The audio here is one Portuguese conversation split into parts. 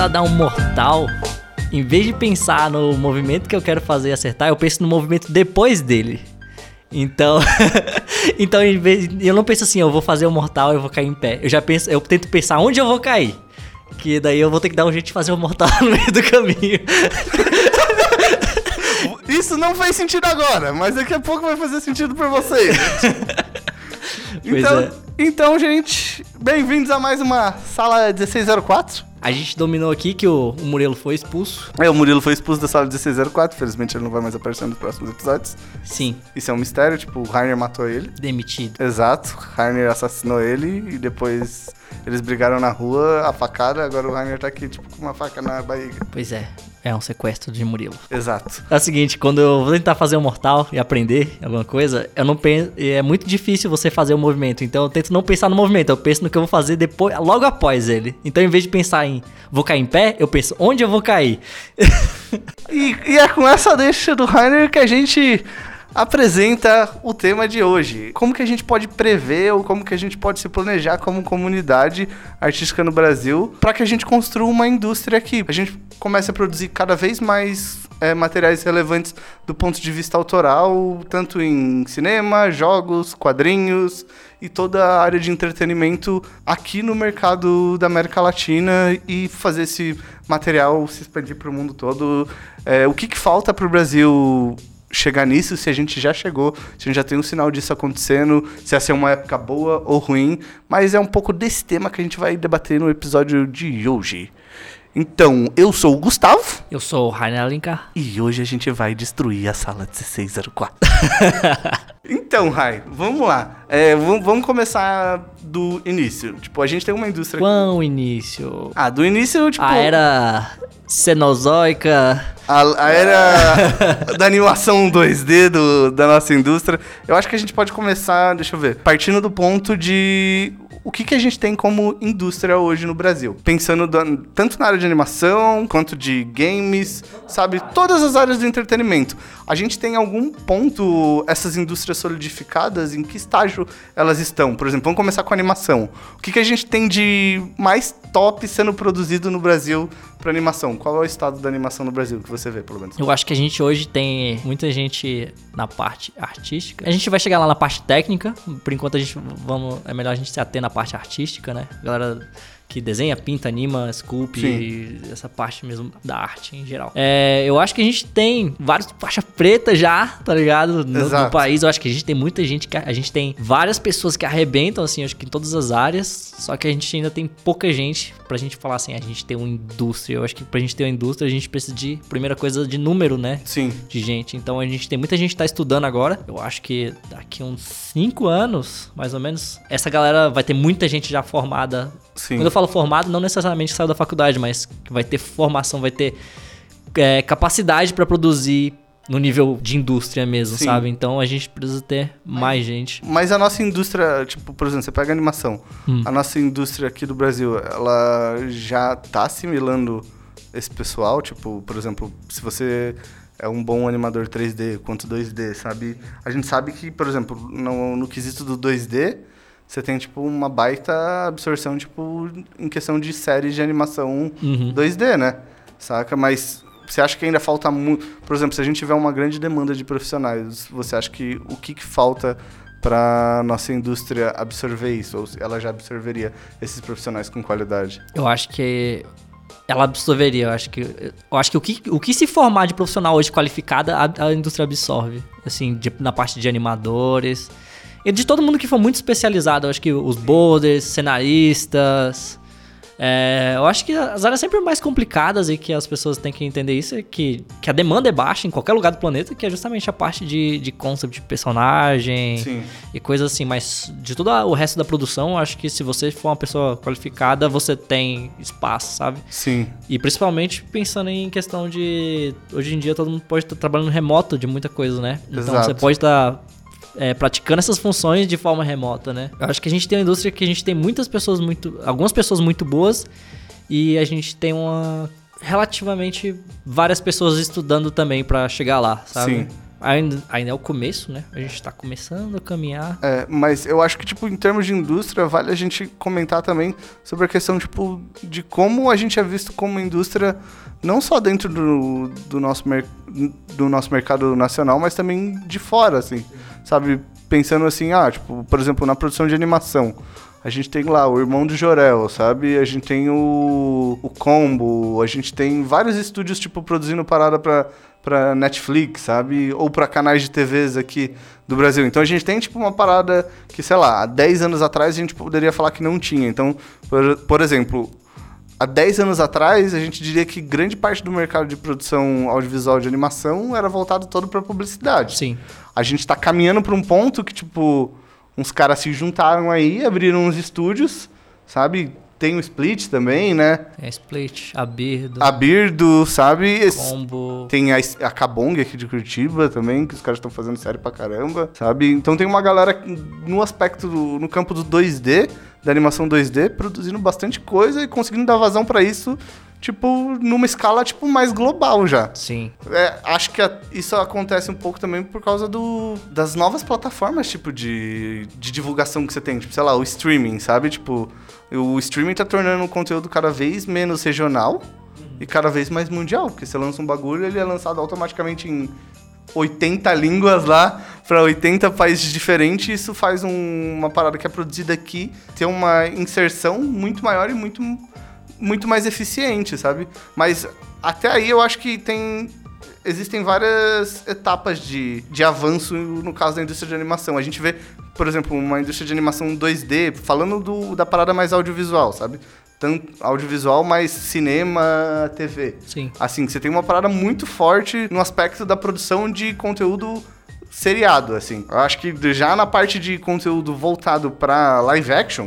Tentar dar um mortal, em vez de pensar no movimento que eu quero fazer e acertar, eu penso no movimento depois dele. Então, então em vez, eu não penso assim, eu vou fazer o mortal, eu vou cair em pé. Eu já penso, eu tento pensar onde eu vou cair. Que daí eu vou ter que dar um jeito de fazer o mortal no meio do caminho. Isso não faz sentido agora, mas daqui a pouco vai fazer sentido pra vocês. Então, é. então, gente, bem-vindos a mais uma sala 1604. A gente dominou aqui que o, o Murilo foi expulso. É, o Murilo foi expulso da sala 1604, felizmente ele não vai mais aparecer nos próximos episódios. Sim, Isso é um mistério, tipo, o Rainer matou ele. demitido. Exato, Rainer assassinou ele e depois eles brigaram na rua, a facada, agora o Rainer tá aqui, tipo, com uma faca na barriga. Pois é, é um sequestro de Murilo. Exato. É o seguinte, quando eu vou tentar fazer um mortal e aprender alguma coisa, eu não penso, é muito difícil você fazer o movimento. Então eu tento não pensar no movimento, eu penso no que eu vou fazer depois, logo após ele. Então em vez de pensar em vou cair em pé, eu penso onde eu vou cair. E, e é com essa deixa do Rainer que a gente apresenta o tema de hoje. Como que a gente pode prever ou como que a gente pode se planejar como comunidade artística no Brasil para que a gente construa uma indústria aqui. A gente comece a produzir cada vez mais é, materiais relevantes do ponto de vista autoral, tanto em cinema, jogos, quadrinhos e toda a área de entretenimento aqui no mercado da América Latina e fazer esse material se expandir para o mundo todo. É, o que, que falta para o Brasil chegar nisso, se a gente já chegou, se a gente já tem um sinal disso acontecendo, se essa é uma época boa ou ruim, mas é um pouco desse tema que a gente vai debater no episódio de hoje. Então, eu sou o Gustavo Eu sou o Rainer Alencar. e hoje a gente vai destruir a sala 1604. então, Rai, vamos lá. É, vamos, vamos começar do início. Tipo, a gente tem uma indústria. Quão início? Ah, do início, tipo. A era cenozoica. A, a era da animação 2D do, da nossa indústria. Eu acho que a gente pode começar, deixa eu ver, partindo do ponto de o que, que a gente tem como indústria hoje no Brasil. Pensando da- tanto na área de animação, quanto de games, sabe? Todas as áreas do entretenimento. A gente tem algum ponto essas indústrias solidificadas? Em que estágio elas estão? Por exemplo, vamos começar com animação. O que, que a gente tem de mais top sendo produzido no Brasil para animação? Qual é o estado da animação no Brasil que você vê, pelo menos? Eu acho que a gente hoje tem muita gente na parte artística. A gente vai chegar lá na parte técnica. Por enquanto a gente vamos é melhor a gente se ater na parte artística, né? Galera que desenha, pinta, anima, esculpe, essa parte mesmo da arte em geral. É, eu acho que a gente tem vários faixa preta já, tá ligado? No, no país. Eu acho que a gente tem muita gente que a gente tem várias pessoas que arrebentam assim, acho que em todas as áreas, só que a gente ainda tem pouca gente pra gente falar assim, a gente tem uma indústria. Eu acho que pra gente ter uma indústria, a gente precisa de primeira coisa de número, né? Sim. de gente. Então a gente tem muita gente que tá estudando agora. Eu acho que daqui uns 5 anos, mais ou menos, essa galera vai ter muita gente já formada. Sim. Quando eu falo formado, não necessariamente saiu da faculdade, mas vai ter formação, vai ter é, capacidade pra produzir no nível de indústria mesmo, Sim. sabe? Então a gente precisa ter mais gente. Mas a nossa indústria, tipo, por exemplo, você pega animação. Hum. A nossa indústria aqui do Brasil, ela já tá assimilando esse pessoal? Tipo, por exemplo, se você é um bom animador 3D quanto 2D, sabe? A gente sabe que, por exemplo, no, no quesito do 2D, você tem, tipo, uma baita absorção, tipo, em questão de séries de animação Uhum. 2D, né? Saca? Mas você acha que ainda falta muito. Por exemplo, se a gente tiver uma grande demanda de profissionais, você acha que o que, que falta para nossa indústria absorver isso? Ou ela já absorveria esses profissionais com qualidade? Eu acho que ela absorveria. Eu acho que, eu acho que o que, o que se formar de profissional hoje qualificada, a, a indústria absorve. Assim, de- na parte de animadores. E de todo mundo que for muito especializado. Eu acho que os borders, cenaristas. é, eu acho que as áreas sempre mais complicadas e que as pessoas têm que entender isso é que, que a demanda é baixa em qualquer lugar do planeta, que é justamente a parte de, de concept de personagem Sim. e coisas assim, mas de todo o resto da produção, eu acho que se você for uma pessoa qualificada, você tem espaço, sabe? Sim. E principalmente pensando em questão de. Hoje em dia todo mundo pode estar trabalhando remoto de muita coisa, né? Então Exato. você pode estar. É, praticando essas funções de forma remota, né? Eu acho que a gente tem uma indústria que a gente tem muitas pessoas muito. algumas pessoas muito boas e a gente tem uma relativamente várias pessoas estudando também pra chegar lá, sabe? Sim. Ainda, ainda é o começo, né? A gente tá começando a caminhar. É, mas eu acho que, tipo, em termos de indústria, vale a gente comentar também sobre a questão, tipo, de como a gente é visto como indústria, não só dentro do, do, nosso, mer do nosso mercado nacional, mas também de fora, assim. Sabe? Pensando assim, ah, tipo, por exemplo, na produção de animação. A gente tem lá o Irmão do Jorel, sabe? A gente tem o, o Combo, a gente tem vários estúdios, tipo, produzindo parada pra, pra Netflix, sabe? Ou pra canais de TVs aqui do Brasil. Então a gente tem, tipo, uma parada que, sei lá, há 10 anos atrás a gente poderia falar que não tinha. Então, por, por exemplo, há 10 anos atrás, a gente diria que grande parte do mercado de produção audiovisual de animação era voltado todo para publicidade. Sim. A gente está caminhando para um ponto que, tipo, uns caras se juntaram aí, abriram uns estúdios, sabe? Tem o Split também, né? É Split, a Birdo. A Birdo, sabe? Combo. Tem a, a Kabong aqui de Curitiba também, que os caras estão fazendo série pra caramba, sabe? Então tem uma galera no aspecto, do, no campo do 2D, da animação 2D, produzindo bastante coisa e conseguindo dar vazão para isso tipo, numa escala, tipo, mais global já. Sim. É, acho que a, isso acontece um pouco também por causa do, das novas plataformas, tipo, de, de divulgação que você tem. Tipo, sei lá, o streaming, sabe? Tipo, o streaming tá tornando o conteúdo cada vez menos regional e cada vez mais mundial. Porque você lança um bagulho, ele é lançado automaticamente em 80 línguas lá para 80 países diferentes, isso faz um, uma parada que é produzida aqui ter uma inserção muito maior e muito muito mais eficiente, sabe? Mas até aí eu acho que tem. Existem várias etapas de, de avanço no caso da indústria de animação. A gente vê, por exemplo, uma indústria de animação 2D, falando do, da parada mais audiovisual, sabe? tanto audiovisual, mas cinema, TV. Sim. Assim, você tem uma parada muito forte no aspecto da produção de conteúdo seriado, assim. Eu acho que já na parte de conteúdo voltado para live action,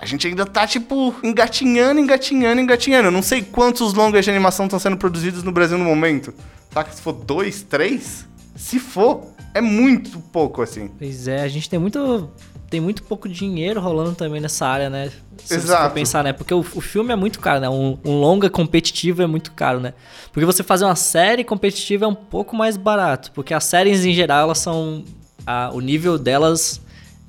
a gente ainda tá, tipo, engatinhando, engatinhando, engatinhando. Eu não sei quantos longas de animação estão sendo produzidos no Brasil no momento. Saca? Se for dois, três? Se for, é muito pouco, assim. Pois é, a gente tem muito. Tem muito pouco dinheiro rolando também nessa área, né? Se Exato. você pensar, né? Porque o, o filme é muito caro, né? Um, um, longa competitivo é muito caro, né? Porque você fazer uma série competitiva é um pouco mais barato. Porque as séries, em geral, elas são. A, o nível delas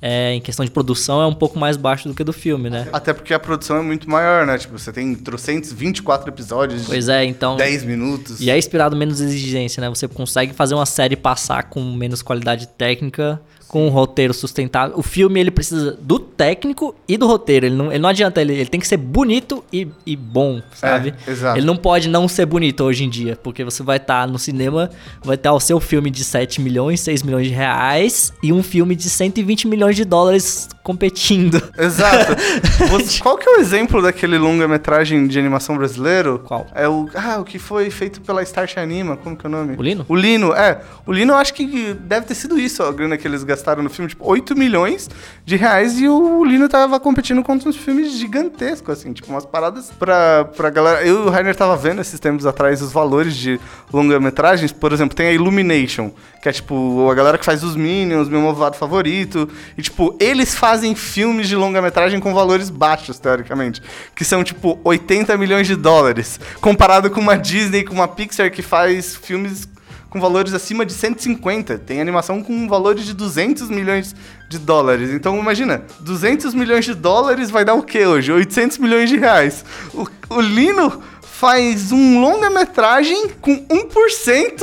é, em questão de produção é um pouco mais baixo do que do filme, né? Até porque a produção é muito maior, né? Tipo, você tem trocentos, 24 episódios. Pois é, então. 10 minutos. E é inspirado menos exigência, né? Você consegue fazer uma série passar com menos qualidade técnica com um roteiro sustentável. O filme ele precisa do técnico e do roteiro. Ele não, ele não adianta, ele, ele tem que ser bonito e, e bom, sabe? É, exato. Ele não pode não ser bonito hoje em dia, porque você vai estar tá no cinema, vai ter o seu filme de 7 milhões, 6 milhões de reais e um filme de 120 milhões de dólares competindo. Exato. Você, qual que é o exemplo daquele longa-metragem de animação brasileiro? Qual? É o, ah, o que foi feito pela Start Anima, como que é o nome? O Lino? O Lino, é. O Lino eu acho que deve ter sido isso, a grana que eles gastaram no filme, tipo, 8 milhões de reais e o Lino tava competindo contra uns filmes gigantescos, assim, tipo, umas paradas pra, pra galera. Eu e o Rainer tava vendo esses tempos atrás os valores de longa-metragens, por exemplo, tem a Illumination, que é tipo a galera que faz os Minions, meu movado favorito, e tipo, eles fazem filmes de longa-metragem com valores baixos, teoricamente, que são tipo 80 milhões de dólares, comparado com uma Disney, com uma Pixar que faz filmes com valores acima de 150. Tem animação com valores de 200 milhões de dólares. Então imagina, 200 milhões de dólares vai dar o que hoje? 800 milhões de reais. O, o Lino faz um longa-metragem com 1%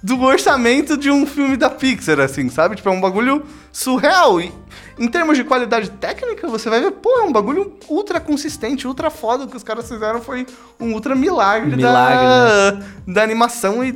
do orçamento de um filme da Pixar, assim, sabe? Tipo, é um bagulho surreal. E em termos de qualidade técnica, você vai ver, pô, é um bagulho ultra consistente, ultra foda. O que os caras fizeram foi um ultra milagre, milagre da, né? da animação e,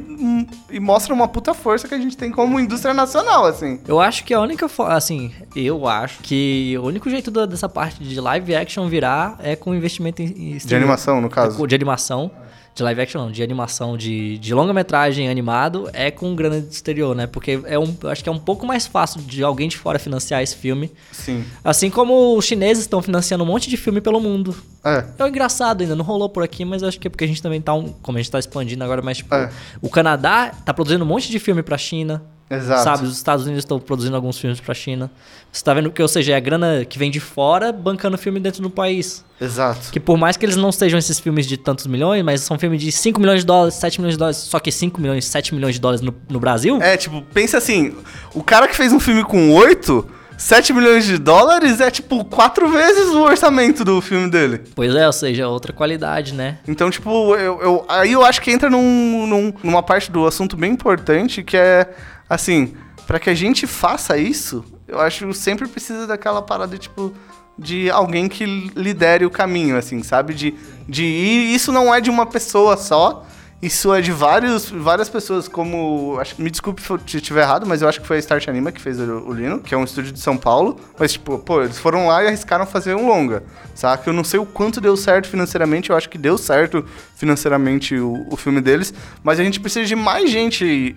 e mostra uma puta força que a gente tem como indústria nacional, assim. Eu acho que a única, assim, eu acho que o único jeito dessa parte de live action virar é com investimento em... De animação, no caso. De animação de live action não, de animação, de, de longa-metragem animado, é com grana de exterior, né? Porque é um, eu acho que é um pouco mais fácil de alguém de fora financiar esse filme. Sim. Assim como os chineses estão financiando um monte de filme pelo mundo. É. É engraçado ainda, não rolou por aqui, mas acho que é porque a gente também tá, um, como a gente tá expandindo agora, mas tipo, É. o Canadá tá produzindo um monte de filme pra China. Exato. Sabe, os Estados Unidos estão produzindo alguns filmes pra China. Você tá vendo que, ou seja, é a grana que vem de fora bancando filme dentro do país. Exato. Que por mais que eles não sejam esses filmes de tantos milhões, mas são filmes de 5 milhões de dólares, 7 milhões de dólares, só que 5 milhões, 7 milhões de dólares no, no Brasil, É, tipo, pensa assim, o cara que fez um filme com 8, 7 milhões de dólares é tipo quatro vezes o orçamento do filme dele. pois é, ou seja, outra qualidade, né? Então, tipo, eu, eu- aí eu acho que entra num, num- numa parte do assunto bem importante que é, assim, pra que a gente faça isso, eu acho que sempre precisa daquela parada, tipo, de alguém que lidere o caminho, assim, sabe? De, de ir. Isso não é de uma pessoa só. Isso é de vários, várias pessoas, como. Acho, me desculpe se eu estiver errado, mas eu acho que foi a Start Anima que fez o, o Lino, que é um estúdio de São Paulo. Mas, tipo, pô, eles foram lá e arriscaram fazer um longa. Saca? Eu não sei o quanto deu certo financeiramente, eu acho que deu certo financeiramente o, o filme deles. Mas a gente precisa de mais gente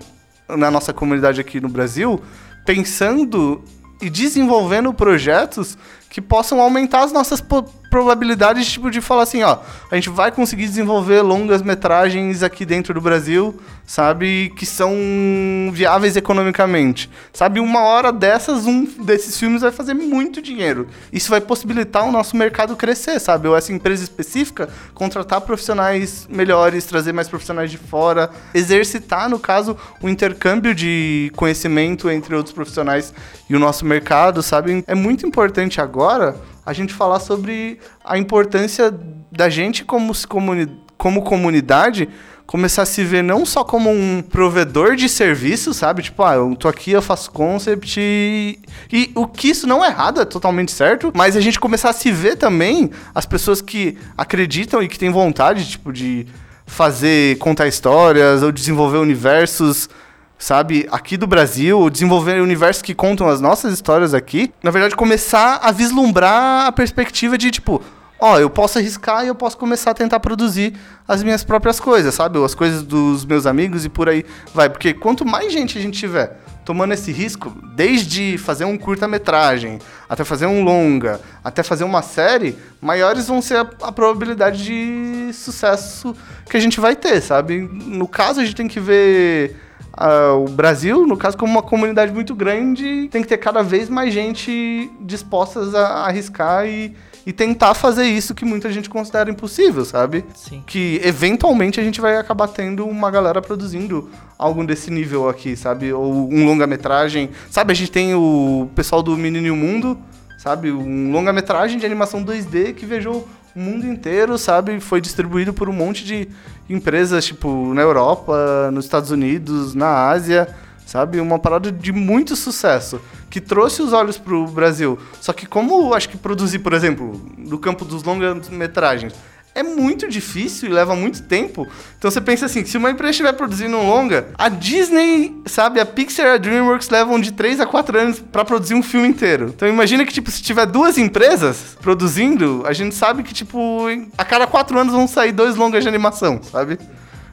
na nossa comunidade aqui no Brasil pensando e desenvolvendo projetos que possam aumentar as nossas probabilidades tipo de falar assim, ó, a gente vai conseguir desenvolver longas metragens aqui dentro do Brasil, sabe, que são viáveis economicamente. Sabe, uma hora dessas um desses filmes vai fazer muito dinheiro. Isso vai possibilitar o nosso mercado crescer, sabe? Ou essa empresa específica contratar profissionais melhores, trazer mais profissionais de fora, exercitar, no caso, o intercâmbio de conhecimento entre outros profissionais e o nosso mercado, sabe? É muito importante agora a gente falar sobre a importância da gente como, comuni como comunidade começar a se ver não só como um provedor de serviço, sabe? Tipo, ah, eu tô aqui, eu faço concept e... e o que isso não é errado, é totalmente certo, mas a gente começar a se ver também as pessoas que acreditam e que têm vontade, tipo, de fazer, contar histórias ou desenvolver universos sabe, aqui do Brasil, desenvolver universos que contam as nossas histórias aqui, na verdade começar a vislumbrar a perspectiva de tipo, ó, eu posso arriscar e eu posso começar a tentar produzir as minhas próprias coisas, sabe, ou as coisas dos meus amigos e por aí vai, porque quanto mais gente a gente tiver tomando esse risco, desde fazer um curta-metragem, até fazer um longa, até fazer uma série, maiores vão ser a, a probabilidade de sucesso que a gente vai ter, sabe? No caso, a gente tem que ver ah, o Brasil, no caso, como uma comunidade muito grande, tem que ter cada vez mais gente dispostas a arriscar e, e tentar fazer isso que muita gente considera impossível, sabe? Sim. Que eventualmente a gente vai acabar tendo uma galera produzindo algo desse nível aqui, sabe? Ou um longa-metragem. Sabe, a gente tem o pessoal do Menino e o Mundo, sabe? Um longa-metragem de animação 2D que viajou o mundo inteiro, sabe? Foi distribuído por um monte de empresas, tipo, na Europa, nos Estados Unidos, na Ásia, sabe? Uma parada de muito sucesso, que trouxe os olhos pro Brasil. Só que como acho que produzir, por exemplo, no campo dos longa-metragens, é muito difícil e leva muito tempo. Então você pensa assim, se uma empresa estiver produzindo um longa, a Disney, sabe, a Pixar e a DreamWorks levam de 3 a 4 anos pra produzir um filme inteiro. Então imagina que tipo, se tiver duas empresas produzindo, a gente sabe que tipo, a cada 4 anos vão sair dois longas de animação, sabe?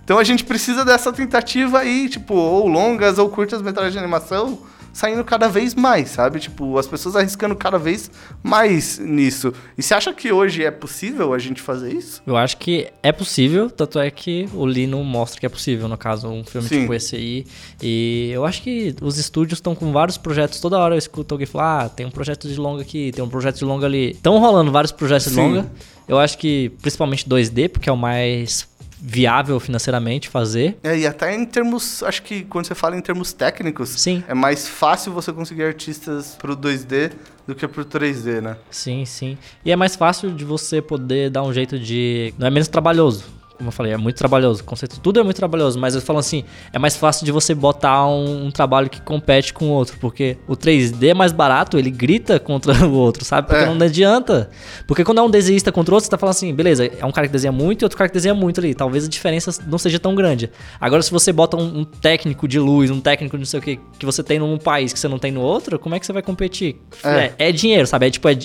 Então a gente precisa dessa tentativa aí, tipo, ou longas ou curtas metragens de animação, saindo cada vez mais, sabe? Tipo, as pessoas arriscando cada vez mais nisso. E você acha que hoje é possível a gente fazer isso? Eu acho que é possível, tanto é que o Lino mostra que é possível, no caso, um filme Sim. tipo esse aí. E eu acho que os estúdios estão com vários projetos, toda hora eu escuto alguém falar, ah, tem um projeto de longa aqui, tem um projeto de longa ali. Estão rolando vários projetos de Sim. longa. Eu acho que principalmente 2D, porque é o mais viável financeiramente fazer. É, e até em termos, acho que quando você fala em termos técnicos, Sim. é mais fácil você conseguir artistas pro 2D do que pro 3D, né? Sim, sim. E é mais fácil de você poder dar um jeito de. Não é menos trabalhoso. Como eu falei, é muito trabalhoso. O conceito, tudo é muito trabalhoso, mas eu falo assim, é mais fácil de você botar um, um trabalho que compete com o outro, porque o 3D é mais barato, ele grita contra o outro, sabe? Porque É. não adianta. Porque quando é um desenhista contra o outro, você tá falando assim, beleza, é um cara que desenha muito e outro cara que desenha muito ali. Talvez a diferença não seja tão grande. Agora, se você bota um, um técnico de luz, um técnico de não sei o que, que você tem num país que você não tem no outro, como é que você vai competir? É. é, é dinheiro, sabe? É tipo, é,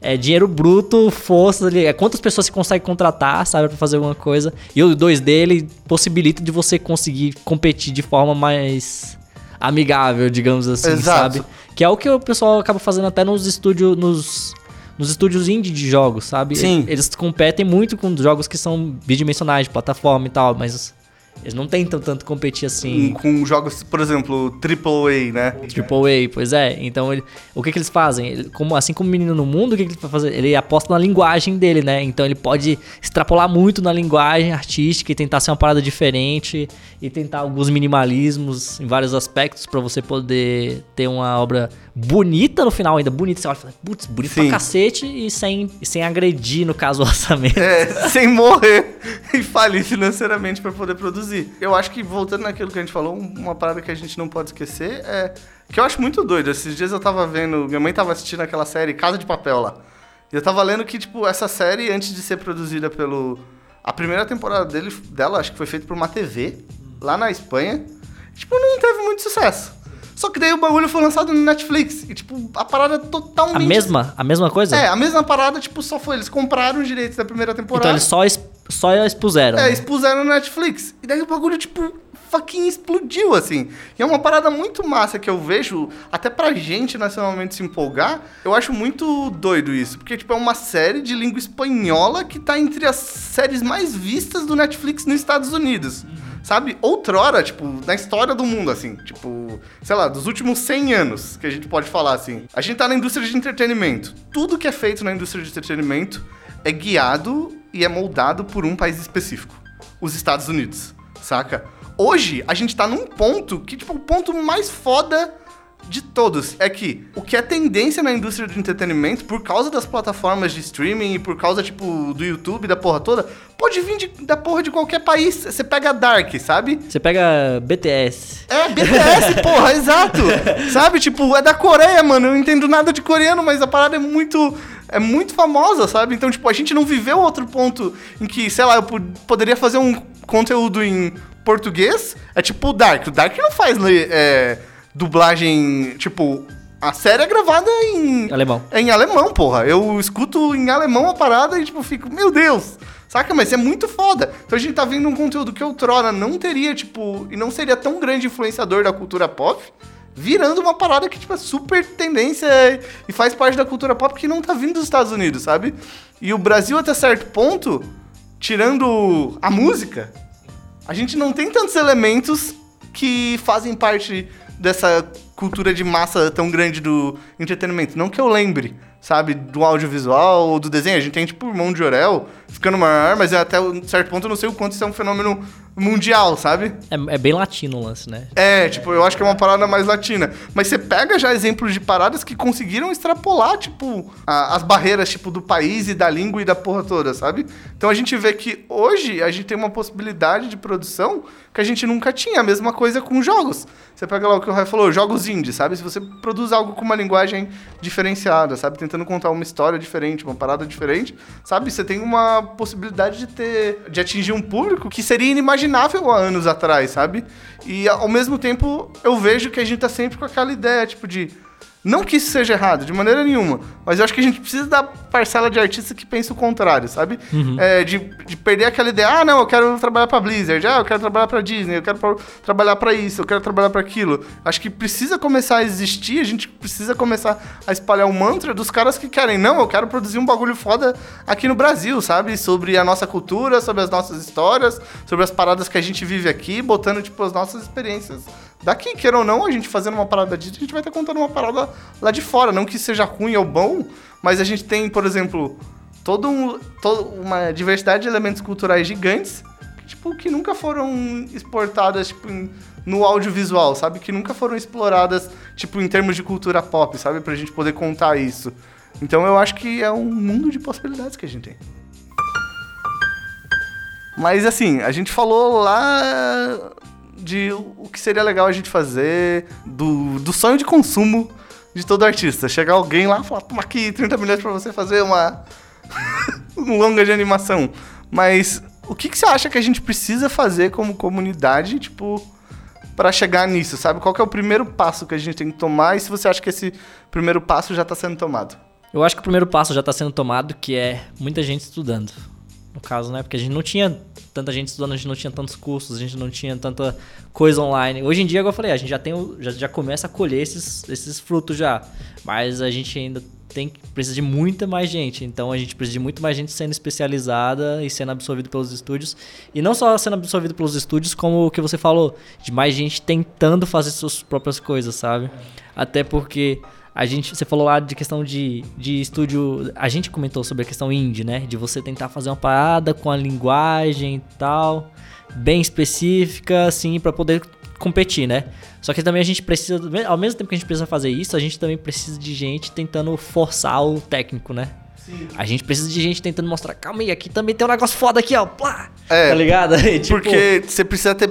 é dinheiro bruto, força ali. É quantas pessoas você consegue contratar, sabe, pra fazer alguma coisa. E o 2D, ele possibilita de você conseguir competir de forma mais amigável, digamos assim, Exato. sabe? Que é o que o pessoal acaba fazendo até nos estúdios, nos, nos estúdios indie de jogos, sabe? Sim. Eles competem muito com jogos que são bidimensionais, de plataforma e tal, mas eles não tentam tanto competir assim. Com jogos, por exemplo, AAA, né? Triple A, pois é. Então, ele- o que, que eles fazem? Ele- como, assim como o menino no mundo, o que, que ele vai fazer? Ele aposta na linguagem dele, né? Então, ele pode extrapolar muito na linguagem artística e tentar ser uma parada diferente e tentar alguns minimalismos em vários aspectos pra você poder ter uma obra bonita no final, ainda bonita. Você olha e fala, putz, bonito Sim. pra cacete e sem, sem agredir, no caso, o orçamento. É, sem morrer e falir financeiramente para poder produzir. Eu acho que, voltando naquilo que a gente falou, uma parada que a gente não pode esquecer é. Que eu acho muito doido. Esses dias eu tava vendo. Minha mãe tava assistindo aquela série Casa de Papel lá. E eu tava lendo que, tipo, essa série, antes de ser produzida pelo. A primeira temporada dele, dela, acho que foi feita por uma TV, lá na Espanha. Tipo, não teve muito sucesso. Só que daí o bagulho foi lançado no Netflix. E, tipo, a parada totalmente. A mesma, a mesma coisa? É, a mesma parada, tipo, só foi. Eles compraram os direitos da primeira temporada. Então eles só, es- só expuseram. É, né? expuseram no Netflix. E daí o bagulho, tipo, fucking explodiu, assim. E é uma parada muito massa que eu vejo, até pra gente nacionalmente se empolgar. Eu acho muito doido isso. Porque, tipo, é uma série de língua espanhola que tá entre as séries mais vistas do Netflix nos Estados Unidos. Sabe? Outrora, tipo, na história do mundo, assim. Tipo, sei lá, dos últimos 100 anos, que a gente pode falar assim. A gente tá na indústria de entretenimento. Tudo que é feito na indústria de entretenimento é guiado e é moldado por um país específico. Os Estados Unidos, saca? Hoje, a gente tá num ponto que, tipo, o ponto mais foda de todos é que o que é tendência na indústria de entretenimento, por causa das plataformas de streaming e por causa, tipo, do YouTube, da porra toda, pode vir de- da porra de qualquer país. Você pega Dark, sabe? Você pega BTS. É, BTS, porra, exato. Sabe, tipo, é da Coreia, mano. Eu não entendo nada de coreano, mas a parada é muito. É muito famosa, sabe? Então, tipo, a gente não viveu outro ponto em que, sei lá, eu po- poderia fazer um conteúdo em português. É tipo o Dark. O Dark não faz é, dublagem. Tipo, a série é gravada em. Alemão. É em alemão, porra. Eu escuto em alemão a parada e, tipo, fico, meu Deus. Saca? Mas é muito foda. Então a gente tá vendo um conteúdo que outrora não teria, tipo, e não seria tão grande influenciador da cultura pop, virando uma parada que, tipo, é super tendência e faz parte da cultura pop que não tá vindo dos Estados Unidos, sabe? E o Brasil, até certo ponto, tirando a música, a gente não tem tantos elementos que fazem parte dessa cultura de massa tão grande do entretenimento. Não que eu lembre, sabe, do audiovisual ou do desenho. A gente tem, tipo, o Irmão de Orel ficando maior, mas até um certo ponto eu não sei o quanto isso é um fenômeno mundial, sabe? É, é bem latino o lance, né? É, tipo, eu acho que é uma parada mais latina. Mas você pega já exemplos de paradas que conseguiram extrapolar, tipo, a- as barreiras, tipo, do país e da língua e da porra toda, sabe? Então a gente vê que hoje a gente tem uma possibilidade de produção que a gente nunca tinha. A mesma coisa com jogos. Você pega lá o que o Rai falou, jogos indie, sabe? Se você produz algo com uma linguagem diferenciada, sabe? Tentando contar uma história diferente, uma parada diferente, sabe? Você tem uma possibilidade de ter, de atingir um público que seria inimaginável há anos atrás, sabe? E ao mesmo tempo eu vejo que a gente tá sempre com aquela ideia, tipo, de. Não que isso seja errado, de maneira nenhuma. Mas eu acho que a gente precisa da parcela de artista que pensa o contrário, sabe? É, de, de perder aquela ideia, ah, não, eu quero trabalhar pra Blizzard, ah, eu quero trabalhar pra Disney, eu quero pra- trabalhar pra isso, eu quero trabalhar pra aquilo. Acho que precisa começar a existir, a gente precisa começar a espalhar o mantra dos caras que querem, não, eu quero produzir um bagulho foda aqui no Brasil, sabe? Sobre a nossa cultura, sobre as nossas histórias, sobre as paradas que a gente vive aqui, botando, tipo, as nossas experiências daqui, queira ou não, a gente fazendo uma parada disso, a gente vai estar contando uma parada lá de fora. Não que seja ruim ou bom, mas a gente tem, por exemplo, todo um, todo uma diversidade de elementos culturais gigantes, que, tipo, que nunca foram exportadas, tipo, em- no audiovisual, sabe? Que nunca foram exploradas, tipo, em termos de cultura pop, sabe? Pra gente poder contar isso. Então eu acho que é um mundo de possibilidades que a gente tem. Mas assim, a gente falou lá de o que seria legal a gente fazer, do, do sonho de consumo de todo artista. Chegar alguém lá e falar, toma aqui 30 milhões pra você fazer uma um longa de animação. Mas o que, que você acha que a gente precisa fazer como comunidade, tipo, para chegar nisso, sabe? Qual é o primeiro passo que a gente tem que tomar e se você acha que esse primeiro passo já tá sendo tomado? Eu acho que o primeiro passo já está sendo tomado, que é muita gente estudando. No caso, né? Porque a gente não tinha tanta gente estudando, a gente não tinha tantos cursos, a gente não tinha tanta coisa online. Hoje em dia, como eu falei, a gente já tem já, já começa a colher esses, esses frutos já. Mas a gente ainda tem precisa de muita mais gente. Então a gente precisa de muito mais gente sendo especializada e sendo absorvido pelos estúdios. E não só sendo absorvido pelos estúdios, como o que você falou, de mais gente tentando fazer suas próprias coisas, sabe? Até porque a gente, você falou lá de questão de, de estúdio. A gente comentou sobre a questão indie, né? De você tentar fazer uma parada com a linguagem e tal, bem específica, assim, para poder competir, né? Só que também a gente precisa, ao mesmo tempo que a gente precisa fazer isso, a gente também precisa de gente tentando forçar o técnico, né? Sim. A gente precisa de gente tentando mostrar, calma aí, aqui também tem um negócio foda aqui, ó. Plá, é, tá ligado? E, tipo... Porque você precisa ter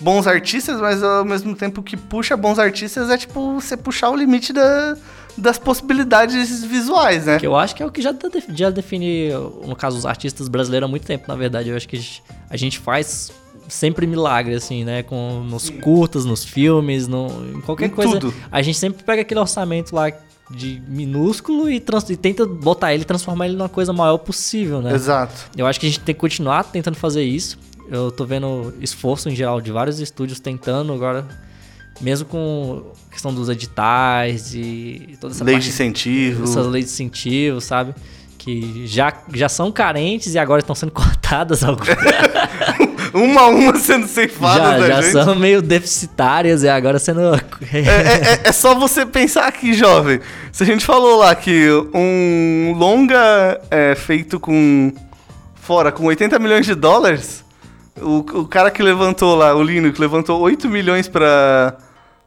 bons artistas, mas ao mesmo tempo que puxa bons artistas é tipo você puxar o limite da, das possibilidades visuais, né? Que eu acho que é o que já, já define, no caso, os artistas brasileiros há muito tempo, na verdade. Eu acho que a gente faz sempre milagre, assim, né? Com, nos Sim. curtas, nos filmes, no, em qualquer em coisa. Tudo. A gente sempre pega aquele orçamento lá de minúsculo e, e tenta botar ele e transformar ele numa coisa maior possível, né? Exato. Eu acho que a gente tem que continuar tentando fazer isso. Eu tô vendo esforço em geral de vários estúdios tentando agora, mesmo com a questão dos editais e toda essa lei parte, de incentivo. Essas leis de incentivo, sabe? Que já, já são carentes e agora estão sendo cortadas algumas. uma a uma sendo ceifadas já, já gente. são meio deficitárias e agora sendo. é, é, é, é, só você pensar aqui, jovem. Se a gente falou lá que um longa é feito com. Fora, com 80 milhões de dólares, o, o cara que levantou lá, o Lino, que levantou 8 milhões pra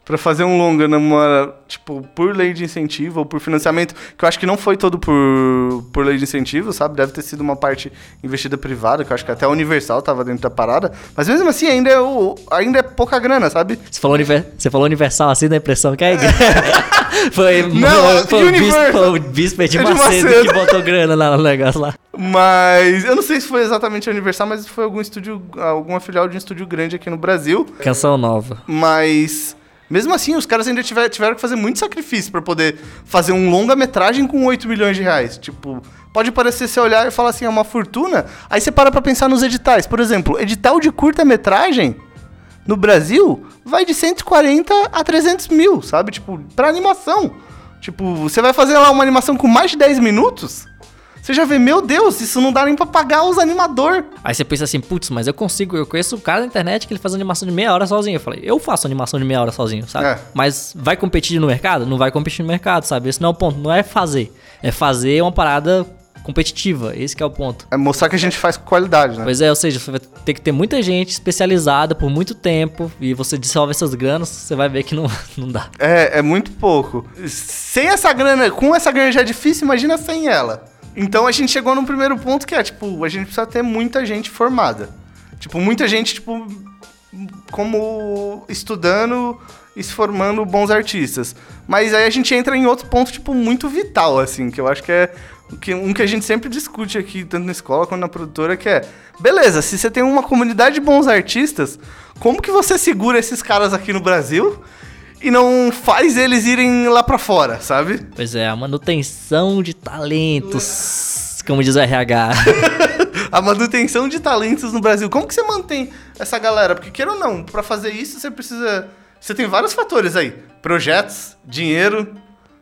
para fazer um longa numa, tipo, por lei de incentivo ou por financiamento, que eu acho que não foi todo por, por lei de incentivo, sabe? Deve ter sido uma parte investida privada, que eu acho que até a Universal tava dentro da parada, mas mesmo assim ainda é, o, ainda é pouca grana, sabe? Você falou, você falou Universal assim, da impressão que é foi, não, foi, o bispo, o bispo de, Macedo, Macedo que botou grana lá no negócio lá. Mas eu não sei se foi exatamente Universal, mas foi algum estúdio, alguma filial de um estúdio grande aqui no Brasil. Canção nova. Mas mesmo assim, os caras ainda tiver, tiveram que fazer muito sacrifício para poder fazer um longa-metragem com 8 milhões de reais. Tipo, pode parecer você olhar e falar assim, é uma fortuna. Aí você para pra pensar nos editais. Por exemplo, edital de curta-metragem no Brasil vai de 140 a 300 mil, sabe? Tipo, pra animação. Tipo, você vai fazer lá uma animação com mais de 10 minutos você já vê, meu Deus, isso não dá nem pra pagar os animador. Aí você pensa assim, putz, mas eu consigo, eu conheço um cara na internet que ele faz animação de meia hora sozinho. Eu falei, eu faço animação de meia hora sozinho, sabe? É. Mas vai competir no mercado? Não vai competir no mercado, sabe? Esse não é o ponto, não é fazer. É fazer uma parada competitiva. Esse é o ponto. É mostrar que a gente faz com qualidade, né? Pois é, ou seja, você vai ter que ter muita gente especializada por muito tempo e você dissolve essas granas, você vai ver que não, não dá. É, é muito pouco. Sem essa grana, com essa grana já é difícil, imagina sem ela. Então a gente chegou num primeiro ponto que é, tipo, a gente precisa ter muita gente formada. Tipo, muita gente, tipo, como estudando e se formando bons artistas. Mas aí a gente entra em outro ponto, tipo, muito vital, assim, que eu acho que é que, um que a gente sempre discute aqui, tanto na escola quanto na produtora, que é, beleza, se você tem uma comunidade de bons artistas, como que você segura esses caras aqui no Brasil e não faz eles irem lá para fora, sabe? Pois é, a manutenção de talentos, como diz o RH. a manutenção de talentos no Brasil. Como que você mantém essa galera? Porque queira ou não, para fazer isso você precisa, você tem vários fatores aí: projetos, dinheiro,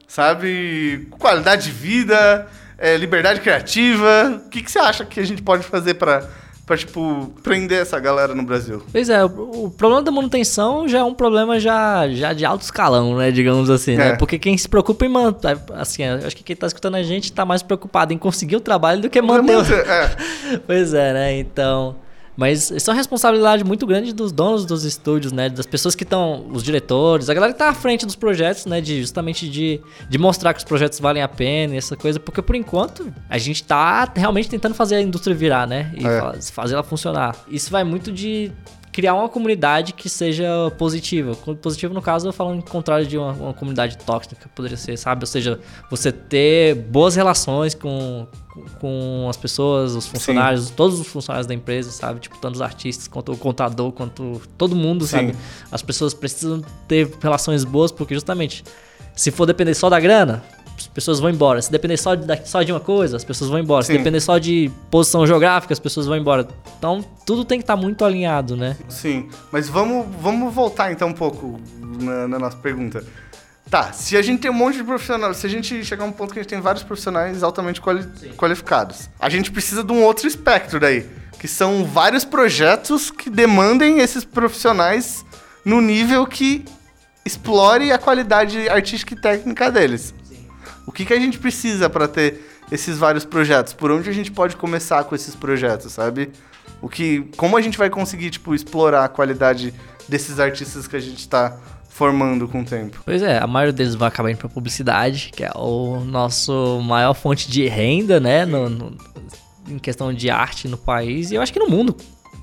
sabe, qualidade de vida, é, liberdade criativa. O que, que você acha que a gente pode fazer para pra, tipo, prender essa galera no Brasil. Pois é, o, o, problema da manutenção já é um problema já, já de alto escalão, né? Digamos assim, né? é. né? Porque quem se preocupa em manter. Assim, acho que quem tá escutando a gente tá mais preocupado em conseguir o trabalho do que manter. manter é. pois é, né? Então. Mas isso é uma responsabilidade muito grande dos donos dos estúdios, né? Das pessoas que estão, os diretores, a galera que tá à frente dos projetos, né? De justamente de, de mostrar que os projetos valem a pena e essa coisa, porque por enquanto a gente tá realmente tentando fazer a indústria virar, né? E é. fazer ela funcionar. Isso vai muito de criar uma comunidade que seja positiva. Positivo, no caso, eu falo em contrário de uma, uma, comunidade tóxica, poderia ser, sabe? Ou seja, você ter boas relações com, com as pessoas, os funcionários, Sim. todos os funcionários da empresa, sabe? Tipo, tanto os artistas, quanto o contador, quanto todo mundo, Sim. sabe? As pessoas precisam ter relações boas, porque justamente, se for depender só da grana, as pessoas vão embora. Se depender só de, só de uma coisa, as pessoas vão embora. Sim. Se depender só de posição geográfica, as pessoas vão embora. Então, tudo tem que estar muito alinhado, né? Sim, mas vamos, vamos voltar então um pouco na, na nossa pergunta. Tá, se a gente tem um monte de profissionais, se a gente chegar a um ponto que a gente tem vários profissionais altamente quali qualificados, a gente precisa de um outro espectro daí, que são vários projetos que demandem esses profissionais no nível que explore a qualidade artística e técnica deles. O que, que a gente precisa para ter esses vários projetos? Por onde a gente pode começar com esses projetos, sabe? O que, como a gente vai conseguir tipo explorar a qualidade desses artistas que a gente está formando com o tempo? Pois é, a maioria deles vai acabar indo pra publicidade, que é o nosso maior fonte de renda, né? No, no, em questão de arte no país e eu acho que no mundo.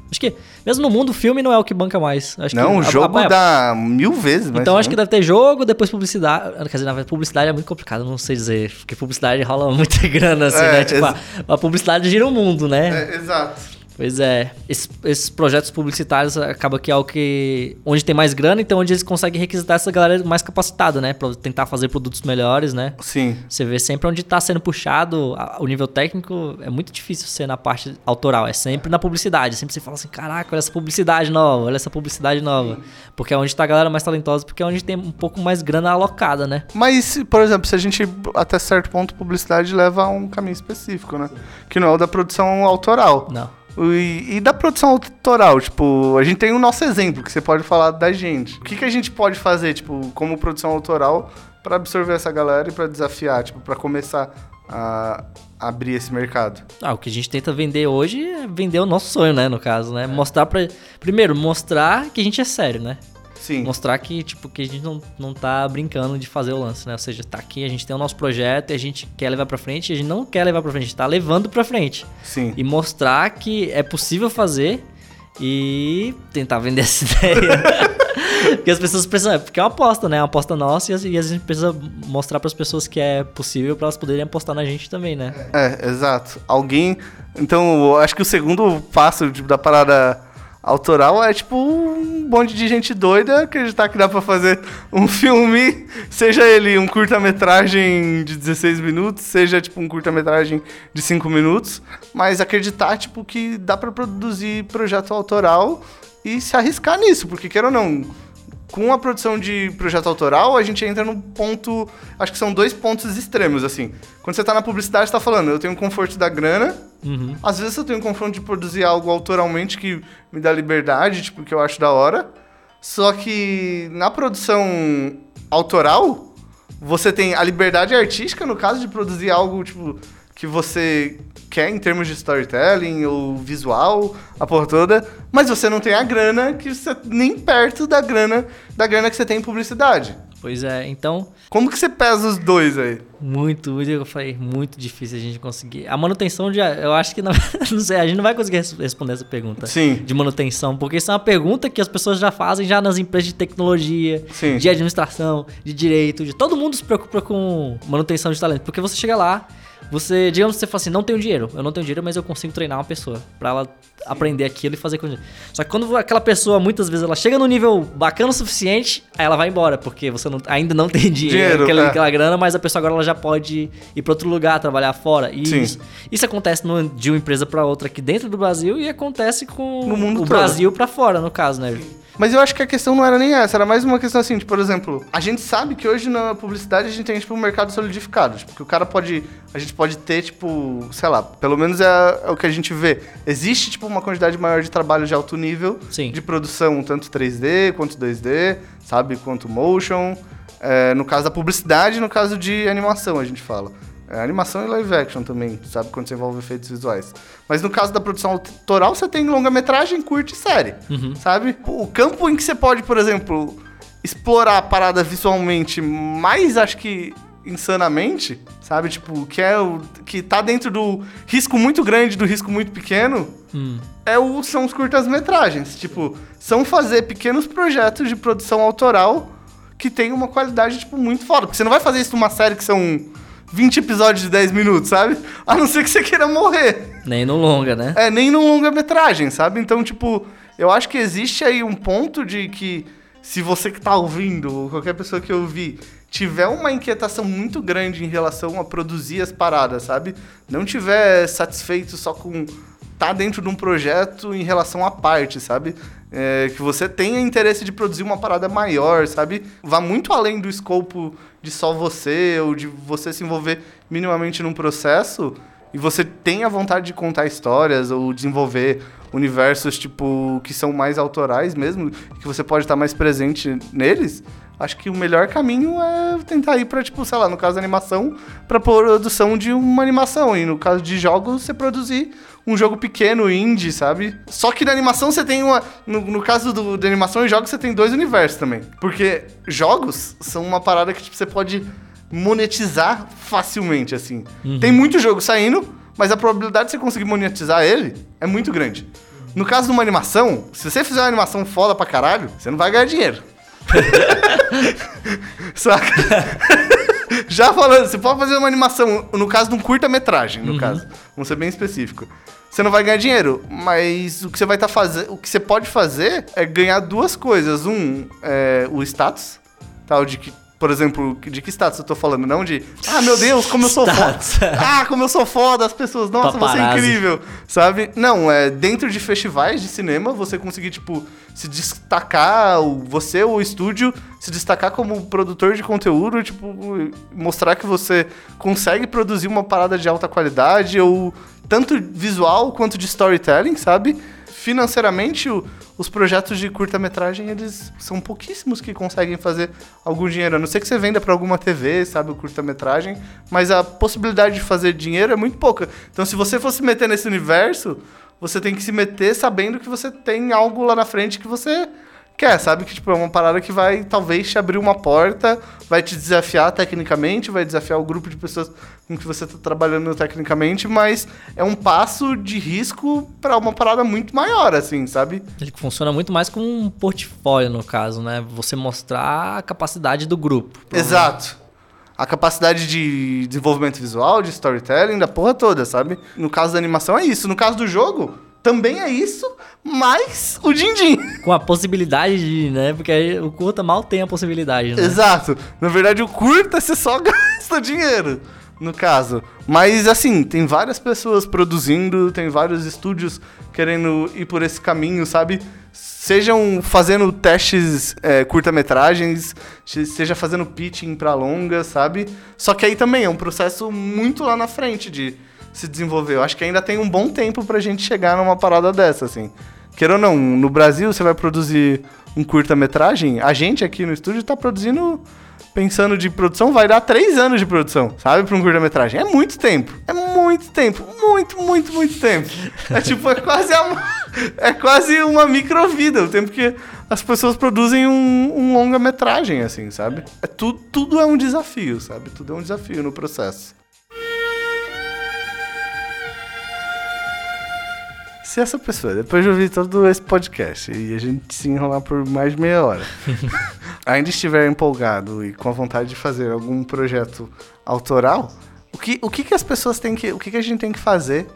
Acho que, mesmo no mundo, o filme não é o que banca mais. Acho não, o jogo a, a, dá mil vezes mais. Então acho que deve ter jogo, depois publicidade. Quer dizer, na verdade, publicidade é muito complicado, não sei dizer. Porque publicidade rola muita grana, assim, é, né? Tipo, a, a, publicidade gira o mundo, né? É, exato. Pois é, esses, esses, projetos publicitários acaba que é o que onde tem mais grana, então onde eles conseguem requisitar essa galera mais capacitada, né, para tentar fazer produtos melhores, né? Sim. Você vê sempre onde está sendo puxado o nível técnico, é muito difícil ser na parte autoral, é sempre na publicidade, sempre você fala assim, caraca, olha essa publicidade nova, olha essa publicidade nova, porque é onde está a galera mais talentosa, porque é onde tem um pouco mais grana alocada, né? Mas, por exemplo, se a gente até certo ponto publicidade leva a um caminho específico, né? Que não é o da produção autoral. Não. E, e, da produção autoral, tipo, a gente tem o nosso exemplo que você pode falar da gente. O que, que a gente pode fazer, tipo, como produção autoral para absorver essa galera e para desafiar, tipo, para começar a abrir esse mercado? Ah, o que a gente tenta vender hoje é vender o nosso sonho, né, no caso, né? Mostrar para primeiro mostrar que a gente é sério, né? Sim. Mostrar que, tipo, que a gente não, não tá brincando de fazer o lance, né? Ou seja, tá aqui, a gente tem o nosso projeto e a gente quer levar pra frente, e a gente não quer levar pra frente, a gente tá levando pra frente. Sim. E mostrar que é possível fazer e tentar vender essa ideia. porque as pessoas precisam. Porque é uma aposta, né? É uma aposta nossa e a gente precisa mostrar para as pessoas que é possível para elas poderem apostar na gente também, né? É, exato. Alguém. Então, acho que o segundo passo da parada autoral é tipo um monte de gente doida acreditar que dá para fazer um filme, seja ele um curta-metragem de 16 minutos, seja tipo um curta-metragem de 5 minutos, mas acreditar tipo que dá para produzir projeto autoral e se arriscar nisso, porque queira ou não, com a produção de projeto autoral, a gente entra num ponto. Acho que são dois pontos extremos, assim. Quando você tá na publicidade, você tá falando, eu tenho o conforto da grana. Uhum. Às vezes eu tenho o conforto de produzir algo autoralmente que me dá liberdade, tipo, que eu acho da hora. Só que na produção autoral, você tem a liberdade artística, no caso de produzir algo, tipo, que você quer em termos de storytelling ou visual, a porra toda, mas você não tem a grana que você nem perto da grana da grana que você tem em publicidade. Pois é, então. Como que você pesa os dois aí? Muito, muito, eu falei, muito difícil a gente conseguir. A manutenção de. Eu acho que não, não sei, a gente não vai conseguir responder essa pergunta. Sim. De manutenção, porque isso é uma pergunta que as pessoas já fazem já nas empresas de tecnologia, Sim. de administração, de direito, de todo mundo se preocupa com manutenção de talento. Porque você chega lá, você, digamos que você fala assim, não tenho dinheiro, eu não tenho dinheiro, mas eu consigo treinar uma pessoa para ela aprender aquilo e fazer com Só que quando aquela pessoa, muitas vezes, ela chega no nível bacana o suficiente, aí ela vai embora, porque você não, ainda não tem dinheiro, dinheiro aquela, é. aquela, grana, mas a pessoa agora ela já pode ir para outro lugar, trabalhar fora. E. Isso, isso acontece no, de uma empresa para outra aqui dentro do Brasil e acontece com no mundo o todo. Brasil para fora, no caso, né? Mas eu acho que a questão não era nem essa, era mais uma questão assim, tipo, por exemplo, a gente sabe que hoje na publicidade a gente tem, tipo, um mercado solidificado. Tipo, que o cara pode. A gente pode ter, tipo, sei lá, pelo menos é, é o que a gente vê. Existe, tipo, uma quantidade maior de trabalho de alto nível Sim. de produção, tanto 3D quanto 2D, sabe? Quanto motion. É, no caso da publicidade, no caso de animação, a gente fala. É, animação e live action também, sabe? Quando você envolve efeitos visuais. Mas no caso da produção autoral, você tem longa-metragem, curta e série, Uhum. sabe? O campo em que você pode, por exemplo, explorar a parada visualmente mais, acho que, insanamente, sabe? Tipo, que é o... que tá dentro do risco muito grande do risco muito pequeno, Hum. é o, são os curtas-metragens. Tipo, são fazer pequenos projetos de produção autoral que tem uma qualidade, tipo, muito foda. Porque você não vai fazer isso numa série que são 20 episódios de 10 minutos, sabe? A não ser que você queira morrer. Nem no longa, né? É, nem num longa-metragem, sabe? Então, tipo, eu acho que existe aí um ponto de que se você que tá ouvindo, ou qualquer pessoa que ouvir, tiver uma inquietação muito grande em relação a produzir as paradas, sabe? Não tiver satisfeito só com tá dentro de um projeto em relação à parte, sabe? É, que você tenha interesse de produzir uma parada maior, sabe? Vá muito além do escopo de só você ou de você se envolver minimamente num processo e você tenha vontade de contar histórias ou desenvolver universos tipo que são mais autorais mesmo, que você pode estar mais presente neles, acho que o melhor caminho é tentar ir para tipo, sei lá, no caso da animação, para produção de uma animação e no caso de jogos você produzir um jogo pequeno, indie, sabe? Só que na animação você tem uma. No, no caso do, da animação e jogos, você tem dois universos também. Porque jogos são uma parada que tipo, você pode monetizar facilmente, assim. Uhum. Tem muito jogo saindo, mas a probabilidade de você conseguir monetizar ele é muito grande. No caso de uma animação, se você fizer uma animação foda pra caralho, você não vai ganhar dinheiro. Saca? Já falando, você pode fazer uma animação, no caso de um curta-metragem, no uhum. caso. Vamos ser bem específico. Você não vai ganhar dinheiro, mas o que você vai estar tá fazendo. O que você pode fazer é ganhar duas coisas. Um, é, o status, tal, de que por exemplo, de que status eu tô falando? Não de, ah, meu Deus, como eu sou foda. Ah, como eu sou foda, as pessoas, nossa, Paparazzi. você é incrível, sabe? Não, é dentro de festivais de cinema, você conseguir, tipo, se destacar, você ou o estúdio, se destacar como produtor de conteúdo, tipo, mostrar que você consegue produzir uma parada de alta qualidade, ou tanto visual quanto de storytelling, sabe? Financeiramente, o, os projetos de curta-metragem, eles são pouquíssimos que conseguem fazer algum dinheiro. A não ser que você venda para alguma TV, sabe, o curta-metragem, mas a possibilidade de fazer dinheiro é muito pouca. Então, se você fosse meter nesse universo, você tem que se meter sabendo que você tem algo lá na frente que você quer, sabe? Que tipo, é uma parada que vai talvez te abrir uma porta, vai te desafiar tecnicamente, vai desafiar o grupo de pessoas com que você está trabalhando tecnicamente, mas é um passo de risco para uma parada muito maior, assim, sabe? Ele funciona muito mais como um portfólio, no caso, né? Você mostrar a capacidade do grupo. Exato. A capacidade de desenvolvimento visual, de storytelling, da porra toda, sabe? No caso da animação é isso. No caso do jogo, também é isso, mais o din-din. Com a possibilidade de, né? Porque o curta mal tem a possibilidade, né? Exato. Na verdade, o curta você só gasta dinheiro, no caso. Mas, assim, tem várias pessoas produzindo, tem vários estúdios querendo ir por esse caminho, sabe? Sejam fazendo testes é, curta-metragens, seja fazendo pitching pra longa, sabe? Só que aí também é um processo muito lá na frente de se desenvolver. Eu acho que ainda tem um bom tempo pra gente chegar numa parada dessa, assim. Queira ou não, no Brasil você vai produzir um curta-metragem, a gente aqui no estúdio tá produzindo, pensando de produção, vai dar três anos de produção, sabe, pra um curta-metragem. É muito tempo. É muito tempo. Muito, muito, muito tempo. É tipo, é quase, a, é quase uma microvida, o tempo que as pessoas produzem um, um longa-metragem, assim, sabe? É, tudo, tudo é um desafio, sabe? Tudo é um desafio no processo. Se essa pessoa, depois de ouvir todo esse podcast e a gente se enrolar por mais de meia hora, ainda estiver empolgado e com a vontade de fazer algum projeto autoral, o que, o que, que as pessoas têm que. O que, que a gente tem que fazer?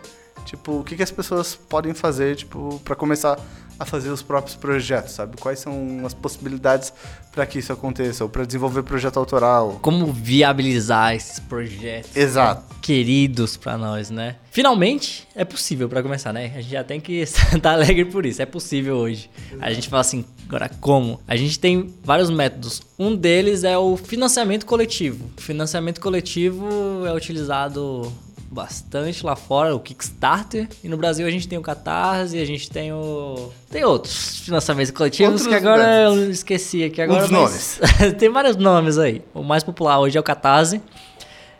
Tipo, o que, que as pessoas podem fazer, tipo, para começar a fazer os próprios projetos, sabe? Quais são as possibilidades para que isso aconteça, ou para desenvolver projeto autoral? Como viabilizar esses projetos? Exato. Queridos para nós, né? Finalmente é possível para começar, né? A gente já tem que estar alegre por isso. É possível hoje. A gente fala assim, agora como? A gente tem vários métodos. Um deles é o financiamento coletivo. O financiamento coletivo é utilizado bastante lá fora, o Kickstarter. E no Brasil a gente tem o Catarse, a gente tem o. Tem outros financiamentos coletivos outros que agora métodos. eu esqueci aqui agora. Os nomes. tem vários nomes aí. O mais popular hoje é o Catarse,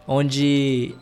onde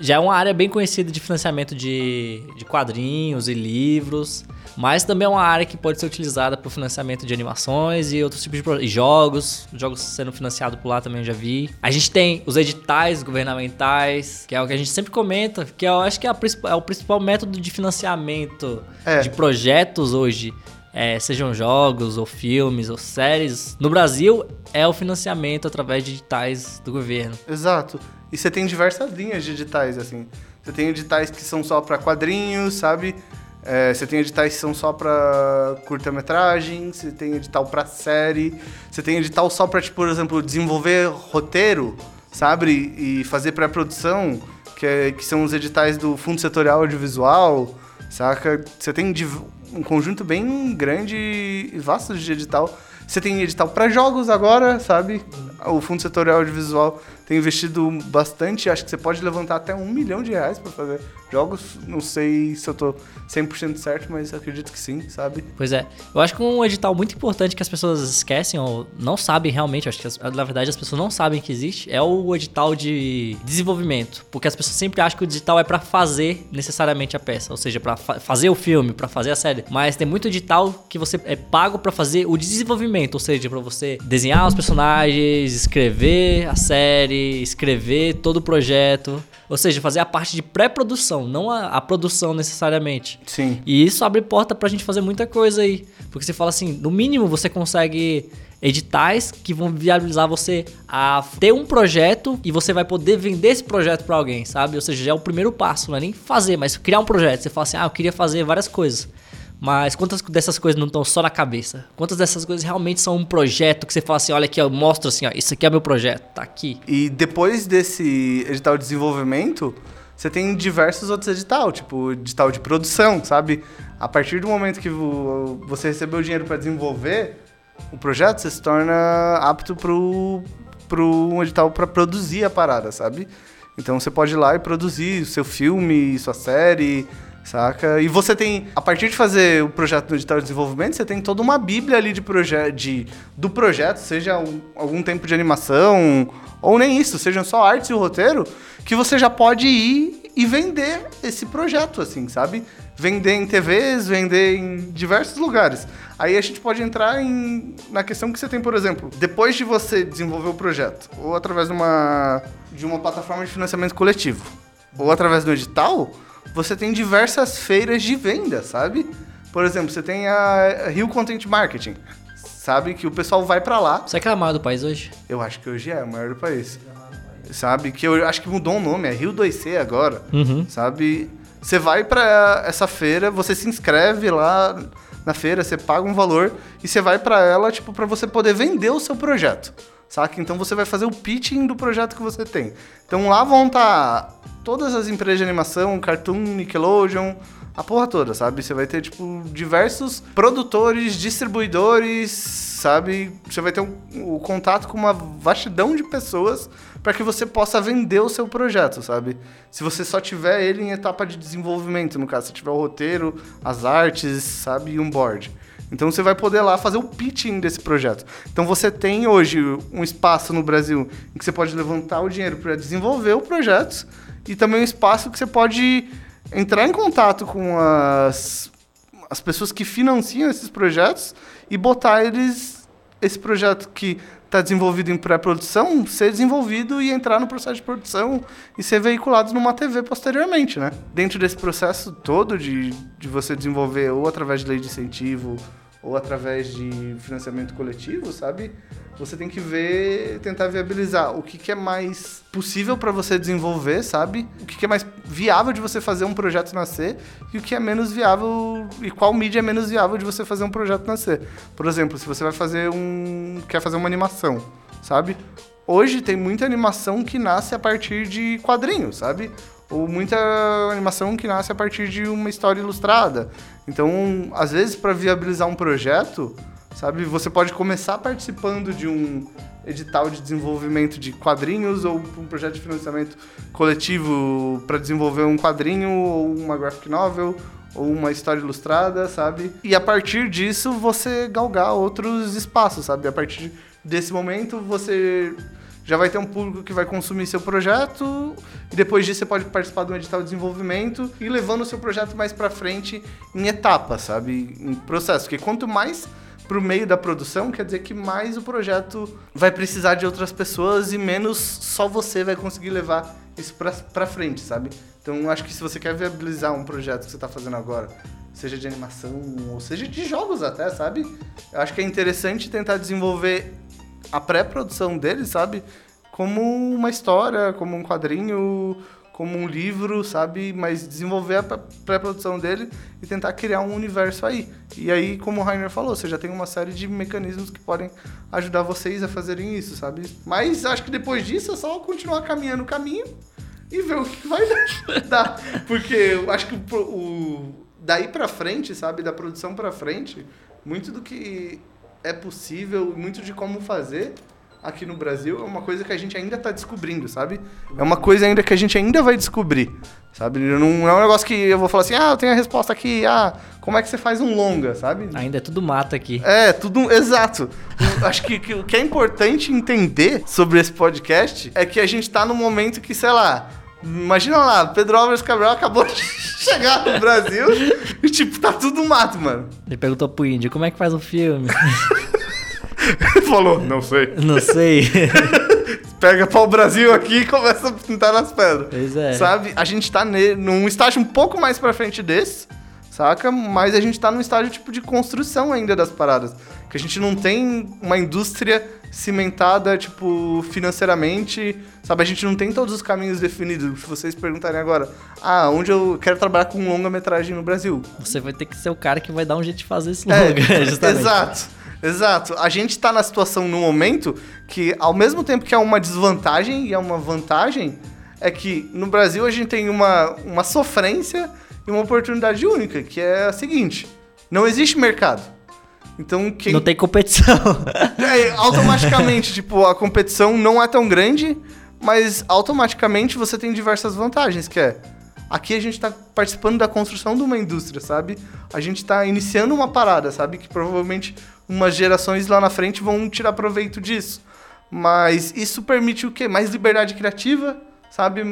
já é uma área bem conhecida de financiamento de, de quadrinhos e livros. Mas também é uma área que pode ser utilizada para o financiamento de animações e outros tipos de jogos. Jogos sendo financiados por lá também eu já vi. A gente tem os editais governamentais, que é o que a gente sempre comenta, que eu acho que é, a, é o principal método de financiamento é. de projetos hoje. É, sejam jogos ou filmes ou séries, no Brasil é o financiamento através de editais do governo. Exato. E você tem diversas linhas de editais, assim. Você tem editais que são só para quadrinhos, sabe? É, você tem editais que são só pra curta-metragem, você tem edital pra série, você tem edital só pra, tipo, por exemplo, desenvolver roteiro, sabe? E fazer pré-produção, que, é, que são os editais do Fundo Setorial Audiovisual, saca? Você tem um conjunto bem grande e vasto de edital. Você tem edital para jogos agora, sabe? O Fundo Setorial Audiovisual tem investido bastante. Acho que você pode levantar até um milhão de reais para fazer jogos. Não sei se eu tô 100% certo, mas acredito que sim, sabe? Pois é. Eu acho que um edital muito importante que as pessoas esquecem ou não sabem realmente, acho que na verdade as pessoas não sabem que existe, é o edital de desenvolvimento. Porque as pessoas sempre acham que o edital é para fazer necessariamente a peça, ou seja, para fa fazer o filme, para fazer a série. Mas tem muito edital que você é pago para fazer o desenvolvimento, ou seja, para você desenhar os personagens, escrever a série, escrever todo o projeto. Ou seja, fazer a parte de pré-produção, não a, a, produção necessariamente. Sim. E isso abre porta pra gente fazer muita coisa aí. Porque você fala assim, no mínimo você consegue editais que vão viabilizar você a ter um projeto e você vai poder vender esse projeto para alguém, sabe? Ou seja, já é o primeiro passo, não é nem fazer, mas criar um projeto. Você fala assim, ah, eu queria fazer várias coisas. Mas quantas dessas coisas não estão só na cabeça? Quantas dessas coisas realmente são um projeto que você fala assim, olha aqui, eu mostro assim, ó, isso aqui é meu projeto, tá aqui. E depois desse edital de desenvolvimento, você tem diversos outros edital, tipo edital de produção, sabe? A partir do momento que você recebeu o dinheiro para desenvolver o projeto, você se torna apto pro, pro um edital para produzir a parada, sabe? Então você pode ir lá e produzir o seu filme, sua série, Saca? E você tem, a partir de fazer o projeto no edital de desenvolvimento, você tem toda uma bíblia ali de projeto de, do projeto, seja um, algum tempo de animação, ou nem isso, seja só arte e o roteiro, que você já pode ir e vender esse projeto, assim, sabe? Vender em TVs, vender em diversos lugares. Aí a gente pode entrar em, na questão que você tem, por exemplo, depois de você desenvolver o projeto, ou através de uma, de uma plataforma de financiamento coletivo, ou através do edital, você tem diversas feiras de venda, sabe? Por exemplo, você tem a Rio Content Marketing, sabe? Que o pessoal vai para lá. É que é a maior do país hoje? Eu acho que hoje é a maior do país. Sabe? Que eu acho que mudou o nome, é Rio 2C agora. Uhum. Sabe? Você vai para essa feira, você se inscreve lá na feira, você paga um valor e você vai para ela, tipo, para você poder vender o seu projeto. Saca? Então você vai fazer o pitching do projeto que você tem. Então lá vão estar tá todas as empresas de animação, Cartoon, Nickelodeon, a porra toda, sabe? Você vai ter, tipo, diversos produtores, distribuidores, sabe? Você vai ter o um, um contato com uma vastidão de pessoas para que você possa vender o seu projeto, sabe? Se você só tiver ele em etapa de desenvolvimento, no caso, se tiver o roteiro, as artes, sabe? E um board. Então você vai poder lá fazer o pitching desse projeto. Então você tem hoje um espaço no Brasil em que você pode levantar o dinheiro para desenvolver o projeto e também um espaço que você pode entrar em contato com as, as pessoas que financiam esses projetos e botar eles esse projeto que está desenvolvido em pré-produção ser desenvolvido e entrar no processo de produção e ser veiculado numa TV posteriormente, né? Dentro desse processo todo de, de você desenvolver ou através de lei de incentivo ou através de financiamento coletivo, sabe? Você tem que ver, tentar viabilizar o que, que é mais possível para você desenvolver, sabe? O que, que é mais viável de você fazer um projeto nascer e o que é menos viável e qual mídia é menos viável de você fazer um projeto nascer. Por exemplo, se você vai fazer um quer fazer uma animação, sabe? Hoje tem muita animação que nasce a partir de quadrinhos, sabe? Ou muita animação que nasce a partir de uma história ilustrada. Então, às vezes, para viabilizar um projeto, sabe, você pode começar participando de um edital de desenvolvimento de quadrinhos ou um projeto de financiamento coletivo para desenvolver um quadrinho ou uma graphic novel ou uma história ilustrada, sabe? E a partir disso você galgar outros espaços, sabe? A partir desse momento você já vai ter um público que vai consumir seu projeto e depois disso você pode participar de um edital de desenvolvimento e levando o seu projeto mais para frente em etapas, sabe? Em processo. Porque quanto mais pro meio da produção, quer dizer que mais o projeto vai precisar de outras pessoas e menos só você vai conseguir levar isso para frente, sabe? Então, acho que se você quer viabilizar um projeto que você está fazendo agora, seja de animação ou seja de jogos até, sabe? Eu acho que é interessante tentar desenvolver a pré-produção dele, sabe? Como uma história, como um quadrinho, como um livro, sabe? Mas desenvolver a pré-produção dele e tentar criar um universo aí. E aí, como o Rainer falou, você já tem uma série de mecanismos que podem ajudar vocês a fazerem isso, sabe? Mas acho que depois disso é só continuar caminhando o caminho e ver o que vai dar. Porque eu acho que o, o daí para frente, sabe, da produção para frente, muito do que é possível, muito de como fazer aqui no Brasil é uma coisa que a gente ainda está descobrindo, sabe? É uma coisa ainda que a gente ainda vai descobrir, sabe? Não é um negócio que eu vou falar assim, ah, eu tenho a resposta aqui, ah, como é que você faz um longa, sabe? Ainda é tudo mata aqui. É, tudo, exato. Acho que, que o que é importante entender sobre esse podcast é que a gente está no momento que, sei lá, Imagina lá, Pedro Álvares Cabral acabou de chegar no Brasil e, tipo, tá tudo mato, mano. Ele perguntou pro índio, como é que faz um filme? Ele falou, não sei. Não sei. Pega pau Brasil aqui e começa a pintar nas pedras. Pois é. Sabe? A gente tá ne, num estágio um pouco mais pra frente desse, saca? Mas a gente tá num estágio tipo de construção ainda das paradas. Que a gente não tem uma indústria cimentada, tipo, financeiramente, sabe? A gente não tem todos os caminhos definidos. Se vocês perguntarem agora, ah, onde eu quero trabalhar com longa-metragem no Brasil? Você vai ter que ser o cara que vai dar um jeito de fazer esse longa, é, justamente. Exato. Exato. A gente está na situação no momento que, ao mesmo tempo que é uma desvantagem e é uma vantagem, é que no Brasil a gente tem uma, uma sofrência e uma oportunidade única, que é a seguinte: não existe mercado. Então quem. Não tem competição. É, automaticamente, tipo, a competição não é tão grande, mas automaticamente você tem diversas vantagens, que é. Aqui a gente está participando da construção de uma indústria, sabe? A gente está iniciando uma parada, sabe? Que provavelmente umas gerações lá na frente vão tirar proveito disso. Mas isso permite o quê? Mais liberdade criativa, sabe?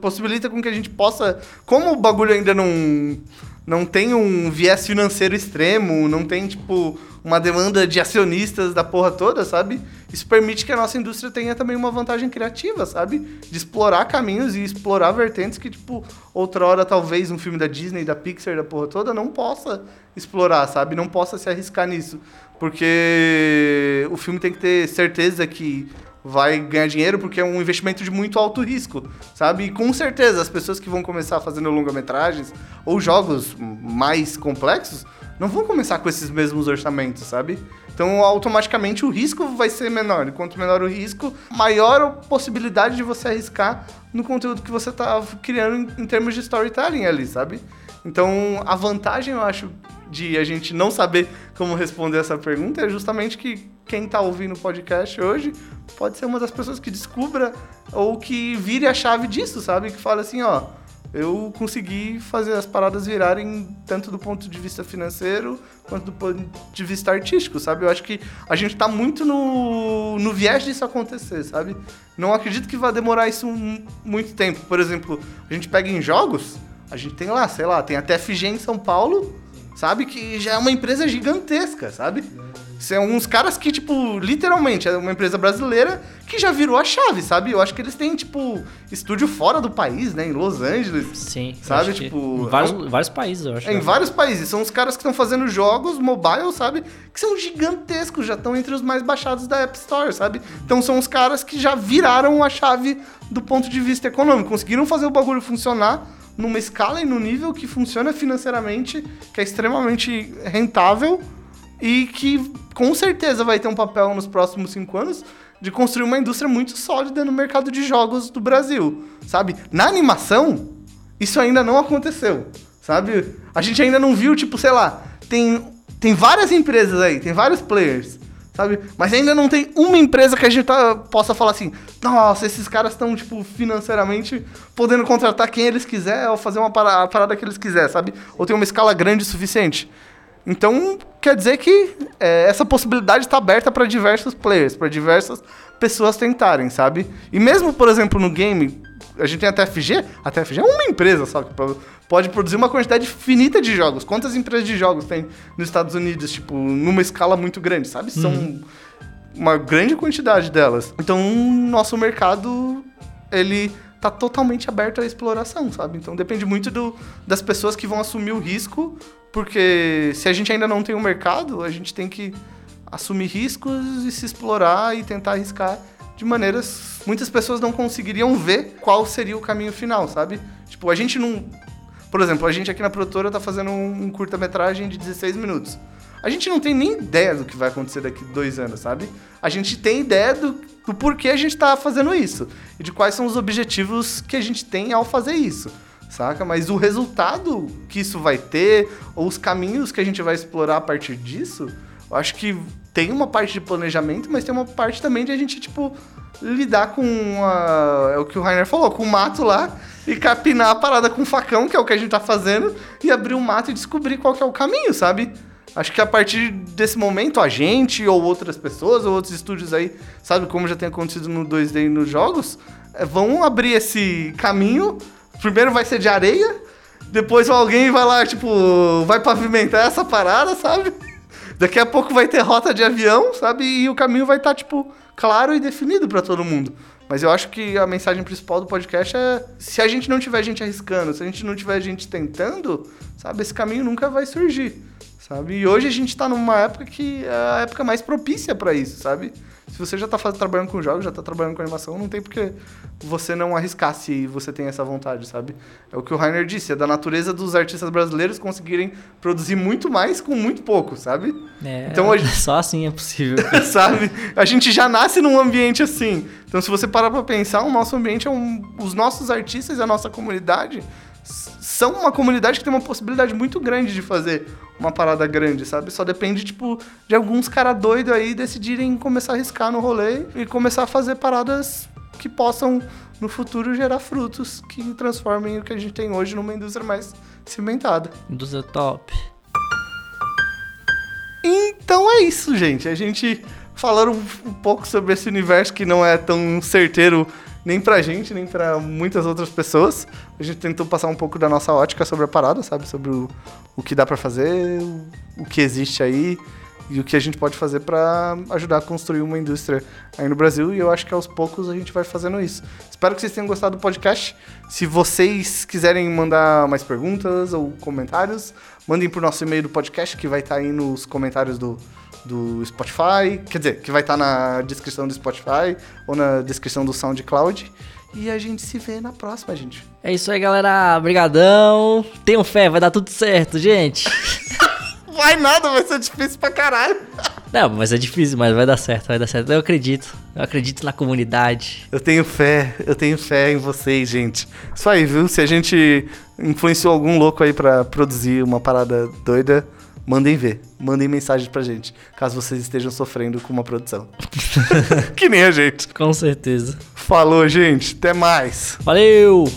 Possibilita com que a gente possa. Como o bagulho ainda não, não tem um viés financeiro extremo, não tem, tipo, uma demanda de acionistas da porra toda, sabe? Isso permite que a nossa indústria tenha também uma vantagem criativa, sabe? De explorar caminhos e explorar vertentes que, tipo, outrora talvez um filme da Disney, da Pixar, da porra toda, não possa explorar, sabe? Não possa se arriscar nisso. Porque o filme tem que ter certeza que vai ganhar dinheiro porque é um investimento de muito alto risco, sabe? E com certeza as pessoas que vão começar fazendo longa-metragens ou jogos mais complexos não vão começar com esses mesmos orçamentos, sabe? Então, automaticamente o risco vai ser menor. E quanto menor o risco, maior a possibilidade de você arriscar no conteúdo que você está criando em, em termos de storytelling ali, sabe? Então, a vantagem, eu acho, de a gente não saber como responder essa pergunta é justamente que quem está ouvindo o podcast hoje pode ser uma das pessoas que descubra ou que vire a chave disso, sabe? Que fala assim, ó, eu consegui fazer as paradas virarem tanto do ponto de vista financeiro quanto do ponto de vista artístico, sabe? Eu acho que a gente tá muito no, no viés disso acontecer, sabe? Não acredito que vai demorar isso muito tempo. Por exemplo, a gente pega em jogos, a gente tem lá, sei lá, tem a TFG em São Paulo, sabe? Que já é uma empresa gigantesca, sabe? São uns caras que, tipo, literalmente, é uma empresa brasileira que já virou a chave, sabe? Eu acho que eles têm, tipo, estúdio fora do país, né? Em Los Angeles. Sim. Sabe? Tipo. Em vários, é vários países, eu acho. É, em vários países. São os caras que estão fazendo jogos mobile, sabe? Que são gigantescos, já estão entre os mais baixados da App Store, sabe? Então são os caras que já viraram a chave do ponto de vista econômico. Conseguiram fazer o bagulho funcionar numa escala e no nível que funciona financeiramente, que é extremamente rentável e que com certeza vai ter um papel nos próximos cinco anos de construir uma indústria muito sólida no mercado de jogos do Brasil, sabe? Na animação, isso ainda não aconteceu, sabe? A gente ainda não viu, tipo, sei lá, tem, tem várias empresas aí, tem vários players, sabe? Mas ainda não tem uma empresa que a gente tá, possa falar assim, nossa, esses caras estão, tipo, financeiramente podendo contratar quem eles quiser ou fazer uma parada, parada que eles quiser, sabe? Ou tem uma escala grande o suficiente. Então, quer dizer que é, essa possibilidade está aberta para diversos players, para diversas pessoas tentarem, sabe? E mesmo, por exemplo, no game, a gente tem a TFG, a TFG é uma empresa só que pode produzir uma quantidade finita de jogos. Quantas empresas de jogos tem nos Estados Unidos, tipo, numa escala muito grande, sabe? São uhum. uma grande quantidade delas. Então, nosso mercado, ele tá totalmente aberto à exploração, sabe? Então depende muito do, das pessoas que vão assumir o risco porque se a gente ainda não tem um mercado, a gente tem que assumir riscos e se explorar e tentar arriscar de maneiras. Muitas pessoas não conseguiriam ver qual seria o caminho final, sabe? Tipo, a gente não. Por exemplo, a gente aqui na produtora tá fazendo um, curta-metragem de 16 minutos. A gente não tem nem ideia do que vai acontecer daqui dois anos, sabe? A gente tem ideia do, do porquê a gente tá fazendo isso. E de quais são os objetivos que a gente tem ao fazer isso saca? Mas o resultado que isso vai ter, ou os caminhos que a gente vai explorar a partir disso, eu acho que tem uma parte de planejamento, mas tem uma parte também de a gente, tipo, lidar com a, é o que o Rainer falou, com o mato lá e capinar a parada com facão, que é o que a gente tá fazendo, e abrir o mato e descobrir qual que é o caminho, sabe? Acho que a partir desse momento, a gente, ou outras pessoas, ou outros estúdios aí, sabe, como já tem acontecido no 2D e nos jogos, é, vão abrir esse caminho primeiro vai ser de areia, depois alguém vai lá, tipo, vai pavimentar essa parada, sabe? Daqui a pouco vai ter rota de avião, sabe? E o caminho vai estar, tá, tipo, claro e definido para todo mundo. Mas eu acho que a mensagem principal do podcast é: se a gente não tiver gente arriscando, se a gente não tiver gente tentando, sabe, esse caminho nunca vai surgir, sabe? E hoje a gente tá numa época que é a época mais propícia para isso, sabe? Se você já está trabalhando com jogos, já está trabalhando com animação, não tem porque você não arriscar se você tem essa vontade, sabe? É o que o Rainer disse, é da natureza dos artistas brasileiros conseguirem produzir muito mais com muito pouco, sabe? É, então, só assim é possível. sabe? A gente já nasce num ambiente assim. Então, se você parar para pensar, o nosso ambiente é um... Os nossos artistas e a nossa comunidade são uma comunidade que tem uma possibilidade muito grande de fazer uma parada grande, sabe? Só depende, tipo, de alguns caras doidos aí decidirem começar a arriscar no rolê e começar a fazer paradas que possam, no futuro, gerar frutos que transformem o que a gente tem hoje numa indústria mais cimentada. Indústria top. Então é isso, gente. A gente falando um pouco sobre esse universo que não é tão certeiro nem pra gente, nem pra muitas outras pessoas. A gente tentou passar um pouco da nossa ótica sobre a parada, sabe? Sobre o, o que dá para fazer, o, o que existe aí e o que a gente pode fazer para ajudar a construir uma indústria aí no Brasil. E eu acho que aos poucos a gente vai fazendo isso. Espero que vocês tenham gostado do podcast. Se vocês quiserem mandar mais perguntas ou comentários, mandem pro nosso e-mail do podcast, que vai estar tá aí nos comentários do, do Spotify, quer dizer, que vai estar tá na descrição do Spotify ou na descrição do SoundCloud. E a gente se vê na próxima, gente. É isso aí, galera. Obrigadão. Tenham fé, vai dar tudo certo, gente. vai nada, vai ser difícil pra caralho. Não, mas é difícil, mas vai dar certo, vai dar certo. Eu acredito. Eu acredito na comunidade. Eu tenho fé, eu tenho fé em vocês, gente. Isso aí, viu? Se a gente influenciou algum louco aí pra produzir uma parada doida, mandem ver, mandem mensagens pra gente, caso vocês estejam sofrendo com uma produção. que nem a gente. Com certeza. Falou, gente. Até mais. Valeu!